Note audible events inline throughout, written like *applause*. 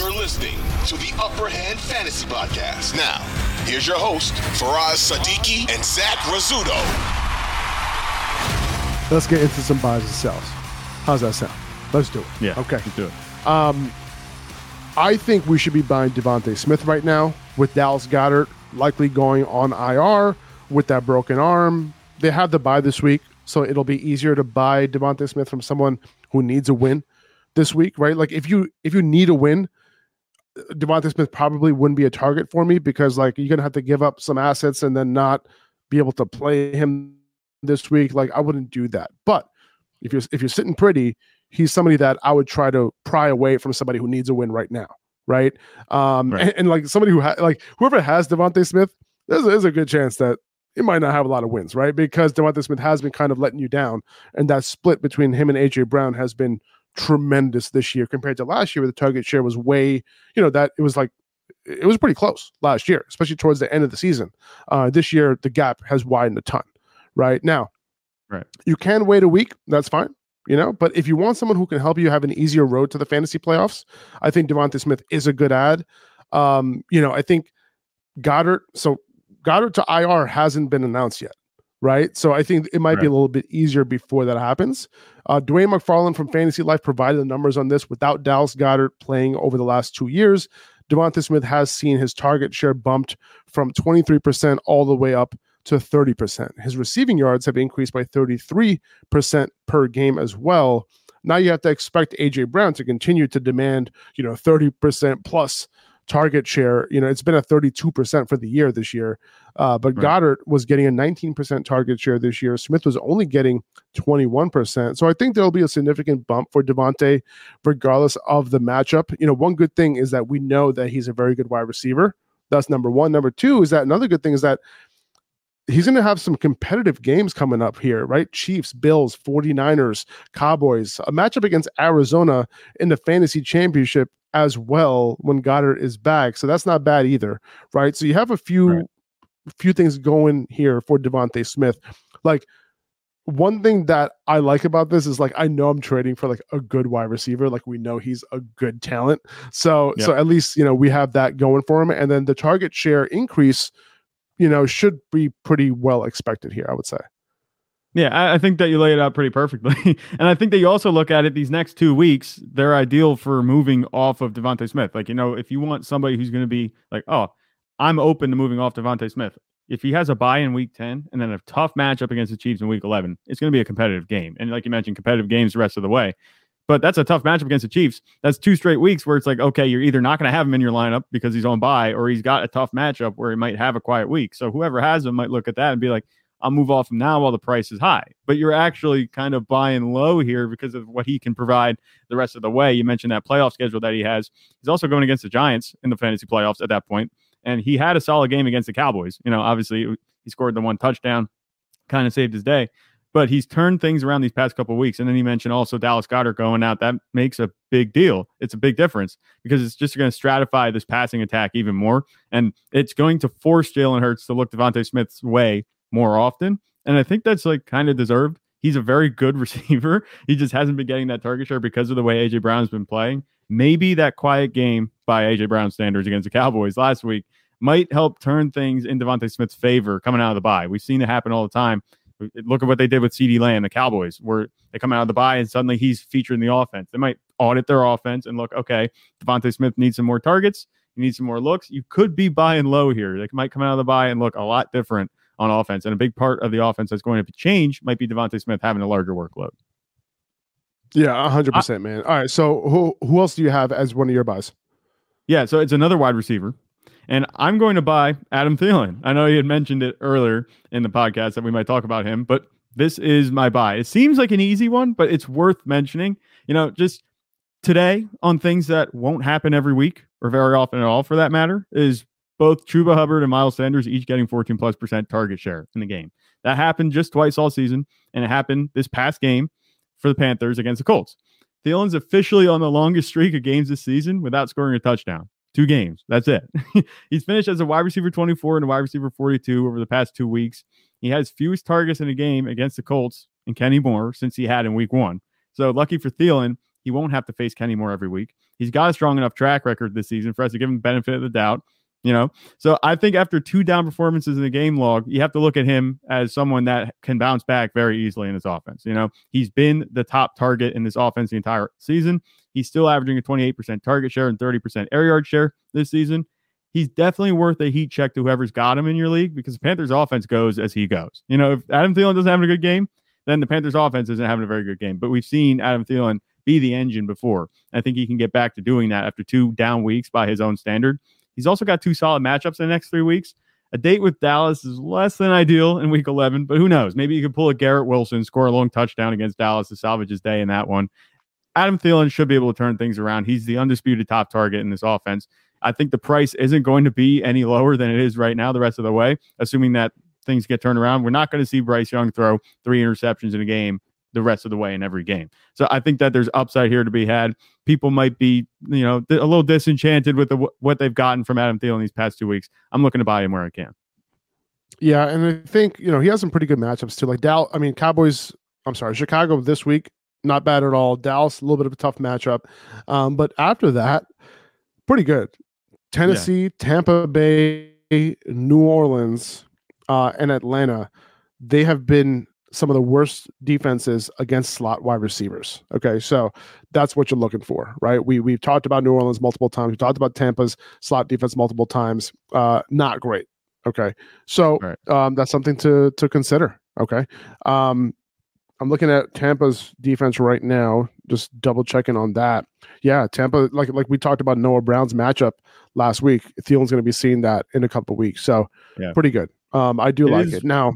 You're listening to the Upper Hand Fantasy Podcast. Now, here's your host, Faraz Siddiqi and Zach Rizzuto. Let's get into some buys and sells. How's that sound? Let's do it. Yeah. Okay. Let's do it. Um, I think we should be buying DeVonta Smith right now with Dallas Goedert likely going on IR with that broken arm. They have the bye this week, so it'll be easier to buy DeVonta Smith from someone who needs a win this week, right? Like if you if you need a win, DeVonta Smith probably wouldn't be a target for me because like you're gonna have to give up some assets and then not be able to play him this week. Like I wouldn't do that. But if you're if you're sitting pretty, he's somebody that I would try to pry away from somebody who needs a win right now, right? Um, Right. And, and like somebody who ha- like whoever has DeVonta Smith, there's, there's a good chance that it might not have a lot of wins, right? Because DeVonta Smith has been kind of letting you down, and that split between him and AJ Brown has been tremendous this year compared to last year, where the target share was way, you know, that it was like it was pretty close last year, especially towards the end of the season. Uh, this year, the gap has widened a ton. Right now, Right. you can wait a week. That's fine. You know, but if you want someone who can help you have an easier road to the fantasy playoffs, I think DeVonta Smith is a good ad. Um, you know, I think Goedert. So Goedert to IR hasn't been announced yet, right? So I think it might be a little bit easier before that happens. Uh, Dwain McFarland from Fantasy Life provided the numbers on this. Without Dallas Goedert playing over the last two years, DeVonta Smith has seen his target share bumped from 23% all the way up to 30%. His receiving yards have increased by 33% per game as well. Now you have to expect AJ Brown to continue to demand, you know, 30% plus target share. You know, it's been a 32% for the year this year. Uh, but Right. Goedert was getting a 19% target share this year. Smith was only getting 21%. So I think there'll be a significant bump for DeVonta, regardless of the matchup. You know, one good thing is that we know that he's a very good wide receiver. That's number one. Number two is that another good thing is that he's going to have some competitive games coming up here, right? Chiefs, Bills, 49ers, Cowboys, a matchup against Arizona in the fantasy championship as well when Goedert is back. So that's not bad either, right? So you have a few Right. Few things going here for DeVonta Smith. Like one thing that I like about this is like I know I'm trading for like a good wide receiver. Like we know he's a good talent. So so at least you know we have that going for him. And then the target share increase, you know, should be pretty well expected here, I would say. Yeah, I, I think that you lay it out pretty perfectly. *laughs* and I think that you also look at it these next two weeks, they're ideal for moving off of DeVonta Smith. Like, you know, if you want somebody who's going to be like, oh, I'm open to moving off DeVonta Smith. If he has a bye in week 10 and then a tough matchup against the Chiefs in week 11, it's going to be a competitive game. And like you mentioned, competitive games the rest of the way. But that's a tough matchup against the Chiefs. That's two straight weeks where it's like, okay, you're either not going to have him in your lineup because he's on bye, or he's got a tough matchup where he might have a quiet week. So whoever has him might look at that and be like, I'll move off him now while the price is high. But you're actually kind of buying low here because of what he can provide the rest of the way. You mentioned that playoff schedule that he has. He's also going against the Giants in the fantasy playoffs at that point, and he had a solid game against the Cowboys. You know, obviously he scored the one touchdown, kind of saved his day. But he's turned things around these past couple weeks. And then he mentioned also Dallas Goedert going out. That makes a big deal. It's a big difference because it's just going to stratify this passing attack even more. And it's going to force Jalen Hurts to look DeVonta Smith's way more often. And I think that's like kind of deserved. He's a very good *laughs* receiver. He just hasn't been getting that target share because of the way AJ Brown's been playing. Maybe that quiet game by AJ Brown standards against the Cowboys last week might help turn things in DeVonta Smith's favor coming out of the bye. We've seen it happen all the time. Look at what they did with CeeDee Lamb, the Cowboys, where they come out of the bye and suddenly he's featured in the offense. They might audit their offense and look, okay, DeVonta Smith needs some more targets. You need some more looks. You could be buying low here. They might come out of the bye and look a lot different on offense. And a big part of the offense that's going to change might be DeVonta Smith having a larger workload. Yeah, hundred percent, man. All right. So who who else do you have as one of your buys? Yeah, so it's another wide receiver. And I'm going to buy Adam Thielen. I know you had mentioned it earlier in the podcast that we might talk about him, but this is my buy. It seems like an easy one, but it's worth mentioning. You know, just today on things that won't happen every week or very often at all for that matter is both Chuba Hubbard and Miles Sanders each getting 14 plus percent target share in the game. That happened just twice all season, and it happened this past game for the Panthers against the Colts. Thielen's officially on the longest streak of games this season without scoring a touchdown. Two games. That's it. *laughs* He's finished as a wide receiver 24 and a wide receiver 42 over the past two weeks. He has fewest targets in a game against the Colts and Kenny Moore since he had in week one. So lucky for Thielen, he won't have to face Kenny Moore every week. He's got a strong enough track record this season for us to give him the benefit of the doubt. You know, so I think after two down performances in the game log, you have to look at him as someone that can bounce back very easily in this offense. You know, he's been the top target in this offense the entire season. He's still averaging a 28% target share and 30% air yard share this season. He's definitely worth a heat check to whoever's got him in your league because the Panthers offense goes as he goes. You know, if Adam Thielen doesn't have a good game, then the Panthers offense isn't having a very good game. But we've seen Adam Thielen be the engine before. I think he can get back to doing that after two down weeks by his own standard. He's also got two solid matchups in the next three weeks. A date with Dallas is less than ideal in week 11, but who knows? Maybe you could pull a Garrett Wilson, score a long touchdown against Dallas to salvage his day in that one. Adam Thielen should be able to turn things around. He's the undisputed top target in this offense. I think the price isn't going to be any lower than it is right now the rest of the way, assuming that things get turned around. We're not going to see Bryce Young throw three interceptions in a game the rest of the way in every game. So I think that there's upside here to be had. People might be, you know, a little disenchanted with the, what they've gotten from Adam Thielen these past two weeks. I'm looking to buy him where I can. Yeah, and I think you know he has some pretty good matchups too. Like Dal, I mean Cowboys. I'm sorry, Chicago this week, not bad at all. Dallas, a little bit of a tough matchup, um, but after that, pretty good. Tennessee, yeah. Tampa Bay, New Orleans, uh, and Atlanta. They have been some of the worst defenses against slot wide receivers. Okay, so that's what you're looking for, right? We we've talked about New Orleans multiple times. We talked about Tampa's slot defense multiple times. Uh, not great. Okay, so right. um, that's something to to consider. Okay, um, I'm looking at Tampa's defense right now. Just double checking on that. Yeah, Tampa, like like we talked about Noah Brown's matchup last week. Thielen's going to be seeing that in a couple weeks, so yeah. pretty good. Um, I do it like is- it now.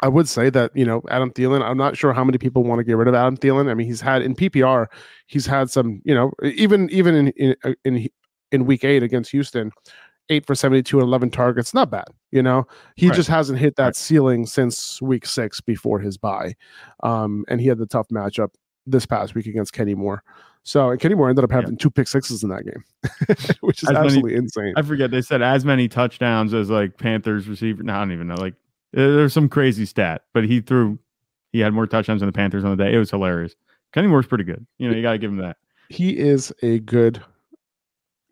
I would say that you know Adam Thielen. I'm not sure how many people want to get rid of Adam Thielen. I mean, he's had in PPR, he's had some. You know, even even in in uh, in, in week eight against Houston, eight for 72 and 11 targets. Not bad. You know, he right. just hasn't hit that right. ceiling since week six before his bye, um, and he had the tough matchup this past week against Kenny Moore. So and Kenny Moore ended up having yeah. two pick sixes in that game, *laughs* which is as absolutely many, insane. I forget they said as many touchdowns as like Panthers receiver. No, I don't even know. Like there's some crazy stat, but he threw, he had more touchdowns than the Panthers on the day. It was hilarious. Moore's pretty good. You know, you got to give him that. He is a good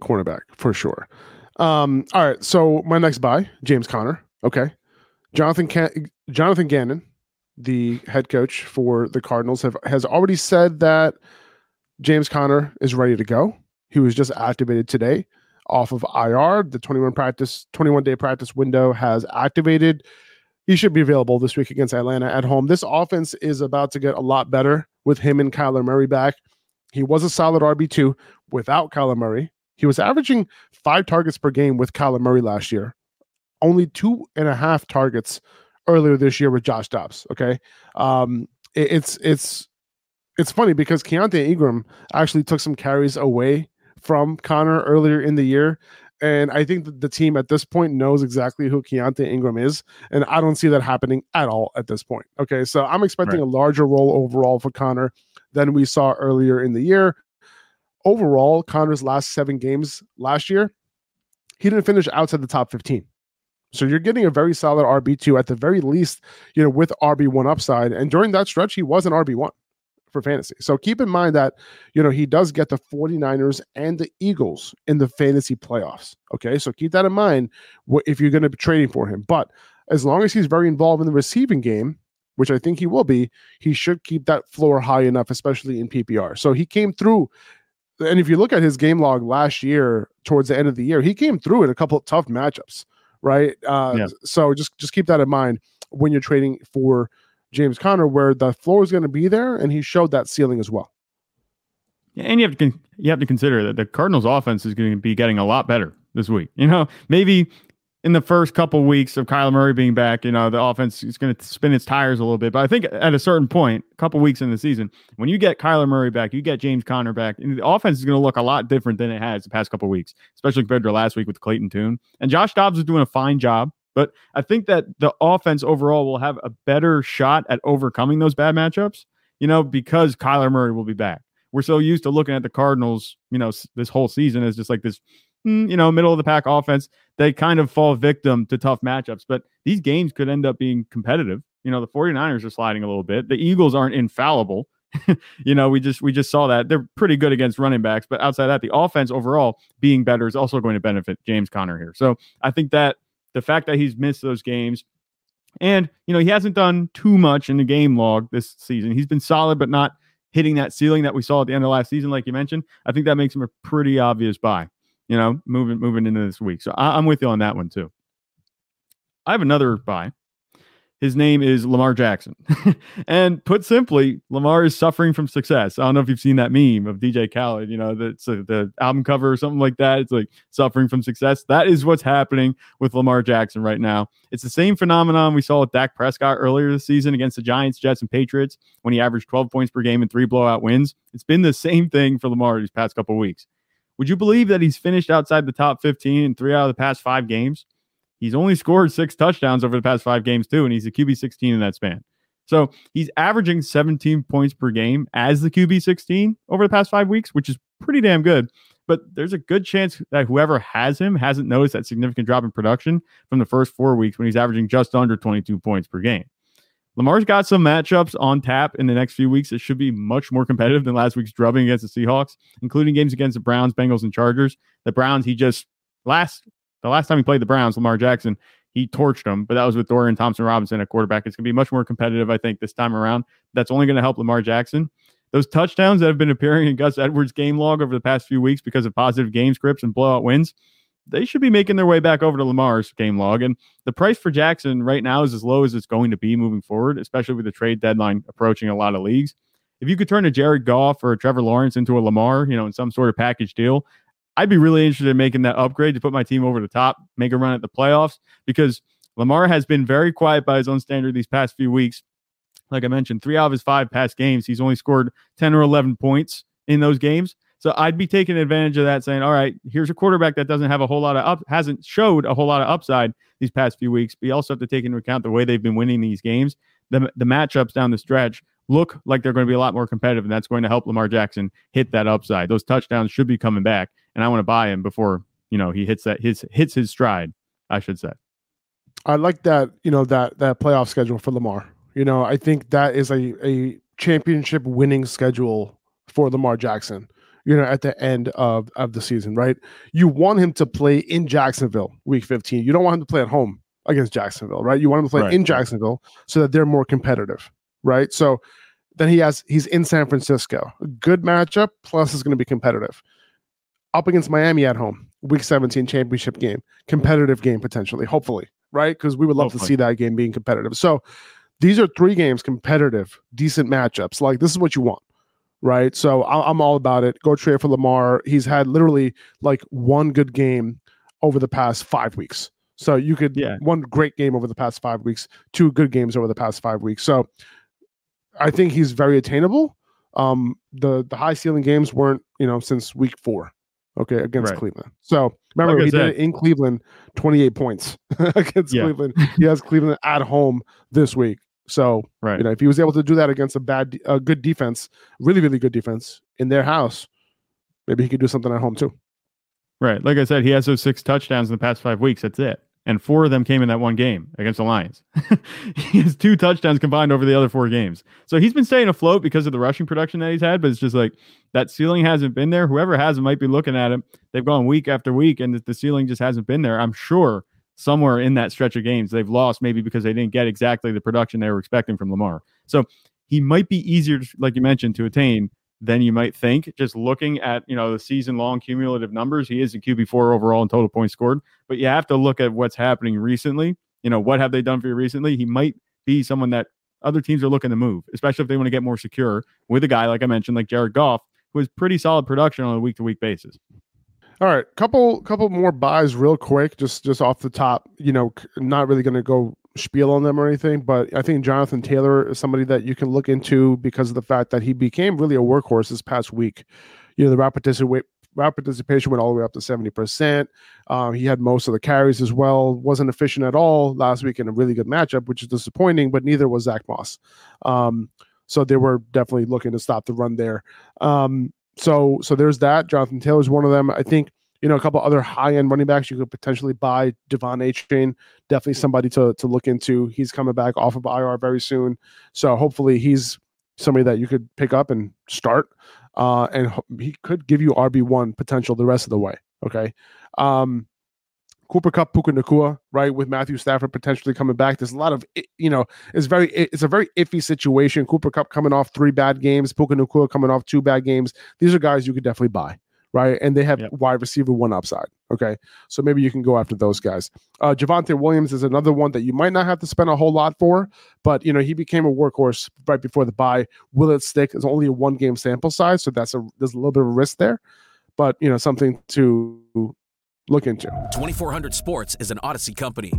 cornerback for sure. Um, all right. So my next buy, James Conner. Okay. Jonathan Can- Jonathan Gannon, the head coach for the Cardinals, have has already said that James Conner is ready to go. He was just activated today off of IR. The 21 practice, 21 day practice window has activated he should be available this week against Atlanta at home. This offense is about to get a lot better with him and Kyler Murray back. He was a solid RB2 without Kyler Murray. He was averaging five targets per game with Kyler Murray last year, only two and a half targets earlier this year with Josh Dobbs. Okay. Um, it, it's, it's, it's funny because Keaontay Ingram actually took some carries away from Conner earlier in the year. And I think that the team at this point knows exactly who Keaontay Ingram is. And I don't see that happening at all at this point. Okay. So I'm expecting right. a larger role overall for Conner than we saw earlier in the year. Overall, Conner's last seven games last year, he didn't finish outside the top 15. So you're getting a very solid RB2 at the very least, you know, with RB1 upside. And during that stretch, he was an RB1 for fantasy. So keep in mind that, you know, he does get the 49ers and the Eagles in the fantasy playoffs. Okay. So keep that in mind if you're going to be trading for him. But as long as he's very involved in the receiving game, which I think he will be, he should keep that floor high enough, especially in PPR. So he came through. And if you look at his game log last year, towards the end of the year, he came through in a couple of tough matchups, right? Uh, yeah. So just just keep that in mind when you're trading for James Conner, where the floor is going to be there, and he showed that ceiling as well. Yeah, and you have to you have to consider that the Cardinals' offense is going to be getting a lot better this week. You know, maybe in the first couple weeks of Kyler Murray being back, you know, the offense is going to spin its tires a little bit. But I think at a certain point, a couple weeks in the season, when you get Kyler Murray back, you get James Conner back, and the offense is going to look a lot different than it has the past couple weeks, especially compared to last week with Clayton Tune. And Josh Dobbs is doing a fine job. But I think that the offense overall will have a better shot at overcoming those bad matchups, you know, because Kyler Murray will be back. We're so used to looking at the Cardinals, you know, this whole season as just like this, hmm, you know, middle of the pack offense. They kind of fall victim to tough matchups, but these games could end up being competitive. You know, the 49ers are sliding a little bit. The Eagles aren't infallible. *laughs* you know, we just we just saw that they're pretty good against running backs, but outside that, the offense overall being better is also going to benefit James Conner here. So I think that the fact that he's missed those games, and you know, he hasn't done too much in the game log this season. He's been solid, but not hitting that ceiling that we saw at the end of last season, like you mentioned. I think that makes him a pretty obvious buy. You know, moving moving into this week. So I, I'm with you on that one too. I have another buy his name is Lamar Jackson. *laughs* and put simply, Lamar is suffering from success. I don't know if you've seen that meme of DJ Khaled, you know, that's uh, the album cover or something like that. It's like suffering from success. That is what's happening with Lamar Jackson right now. It's the same phenomenon we saw with Dak Prescott earlier this season against the Giants, Jets, and Patriots when he averaged 12 points per game and three blowout wins. It's been the same thing for Lamar these past couple weeks. Would you believe that he's finished outside the top 15 in three out of the past five games? He's only scored six touchdowns over the past five games, too, and he's a QB 16 in that span. So he's averaging 17 points per game as the QB 16 over the past five weeks, which is pretty damn good. But there's a good chance that whoever has him hasn't noticed that significant drop in production from the first four weeks when he's averaging just under 22 points per game. Lamar's got some matchups on tap in the next few weeks that should be much more competitive than last week's drubbing against the Seahawks, including games against the Browns, Bengals, and Chargers. The Browns, he just last the last time he played the Browns, Lamar Jackson, he torched them, but that was with Dorian Thompson Robinson at quarterback. It's going to be much more competitive, I think, this time around. That's only going to help Lamar Jackson. Those touchdowns that have been appearing in Gus Edwards' game log over the past few weeks because of positive game scripts and blowout wins, they should be making their way back over to Lamar's game log. And the price for Jackson right now is as low as it's going to be moving forward, especially with the trade deadline approaching a lot of leagues. If you could turn a Jared Goff or a Trevor Lawrence into a Lamar, you know, in some sort of package deal, I'd be really interested in making that upgrade to put my team over the top, make a run at the playoffs because Lamar has been very quiet by his own standard these past few weeks. Like I mentioned, three out of his five past games, he's only scored 10 or 11 points in those games. So I'd be taking advantage of that, saying, all right, here's a quarterback that doesn't have a whole lot of up, hasn't showed a whole lot of upside these past few weeks. But you also have to take into account the way they've been winning these games, the, the matchups down the stretch look like they're going to be a lot more competitive, and that's going to help Lamar Jackson hit that upside. Those touchdowns should be coming back, and I want to buy him before you know he hits that his hits his stride. I should say. I like that you know that that playoff schedule for Lamar. You know, I think that is a a championship winning schedule for Lamar Jackson. You know, at the end of of the season, right? You want him to play in Jacksonville week 15. You don't want him to play at home against Jacksonville, right? You want him to play right. in Jacksonville so that they're more competitive right? So then he has he's in San Francisco. Good matchup, plus is going to be competitive. Up against Miami at home, week 17 championship game, competitive game potentially, hopefully, right? Because we would love hopefully. to see that game being competitive. So these are three games, competitive, decent matchups. Like this is what you want, right? So I'm all about it. Go trade for Lamar. He's had literally like one good game over the past five weeks. So you could yeah. one great game over the past five weeks, two good games over the past five weeks. So I think he's very attainable. Um, the the high ceiling games weren't you know since week four, okay, against right. Cleveland. So remember like he did it in Cleveland, twenty eight points *laughs* against yeah. Cleveland. He has Cleveland at home this week. So right. you know if he was able to do that against a bad, a good defense, really really good defense in their house, maybe he could do something at home too. Right, like I said, he has those six touchdowns in the past five weeks. That's it and four of them came in that one game against the Lions. *laughs* he has two touchdowns combined over the other four games. So he's been staying afloat because of the rushing production that he's had, but it's just like that ceiling hasn't been there. Whoever has him might be looking at him. They've gone week after week, and the ceiling just hasn't been there. I'm sure somewhere in that stretch of games they've lost, maybe because they didn't get exactly the production they were expecting from Lamar. So he might be easier, like you mentioned, to attain than you might think. Just looking at you know the season long cumulative numbers, he is a QB four overall in total points scored. But you have to look at what's happening recently. You know what have they done for you recently? He might be someone that other teams are looking to move, especially if they want to get more secure with a guy like I mentioned, like Jared Goff, who has pretty solid production on a week to week basis. All right, couple couple more buys real quick, just just off the top. You know, not really going to go spiel on them or anything, but I think Jonathan Taylor is somebody that you can look into because of the fact that he became really a workhorse this past week. You know, the route participation, route participation went all the way up to 70%. Um, he had most of the carries as well, wasn't efficient at all last week in a really good matchup, which is disappointing, but neither was Zach Moss. Um, so they were definitely looking to stop the run there. Um, so so there's that. Jonathan Taylor is one of them. I think you know, a couple other high end running backs you could potentially buy. De'Von Achane, definitely somebody to to look into. He's coming back off of IR very soon, so hopefully he's somebody that you could pick up and start, uh, and he could give you RB one potential the rest of the way. Okay. Um, Cooper Kupp, Puka Nacua, right, with Matthew Stafford potentially coming back. There's a lot of, you know, it's very, it's a very iffy situation. Cooper Kupp coming off three bad games, Puka Nacua coming off two bad games. These are guys you could definitely buy, right? And they have yep. wide receiver one upside. Okay, so maybe you can go after those guys. Uh, Javonte Williams is another one that you might not have to spend a whole lot for, but you know he became a workhorse right before the bye. Will it stick? It's only a one game sample size, so that's a there's a little bit of risk there, but you know something to look into. 2400 Sports is an Audacy company.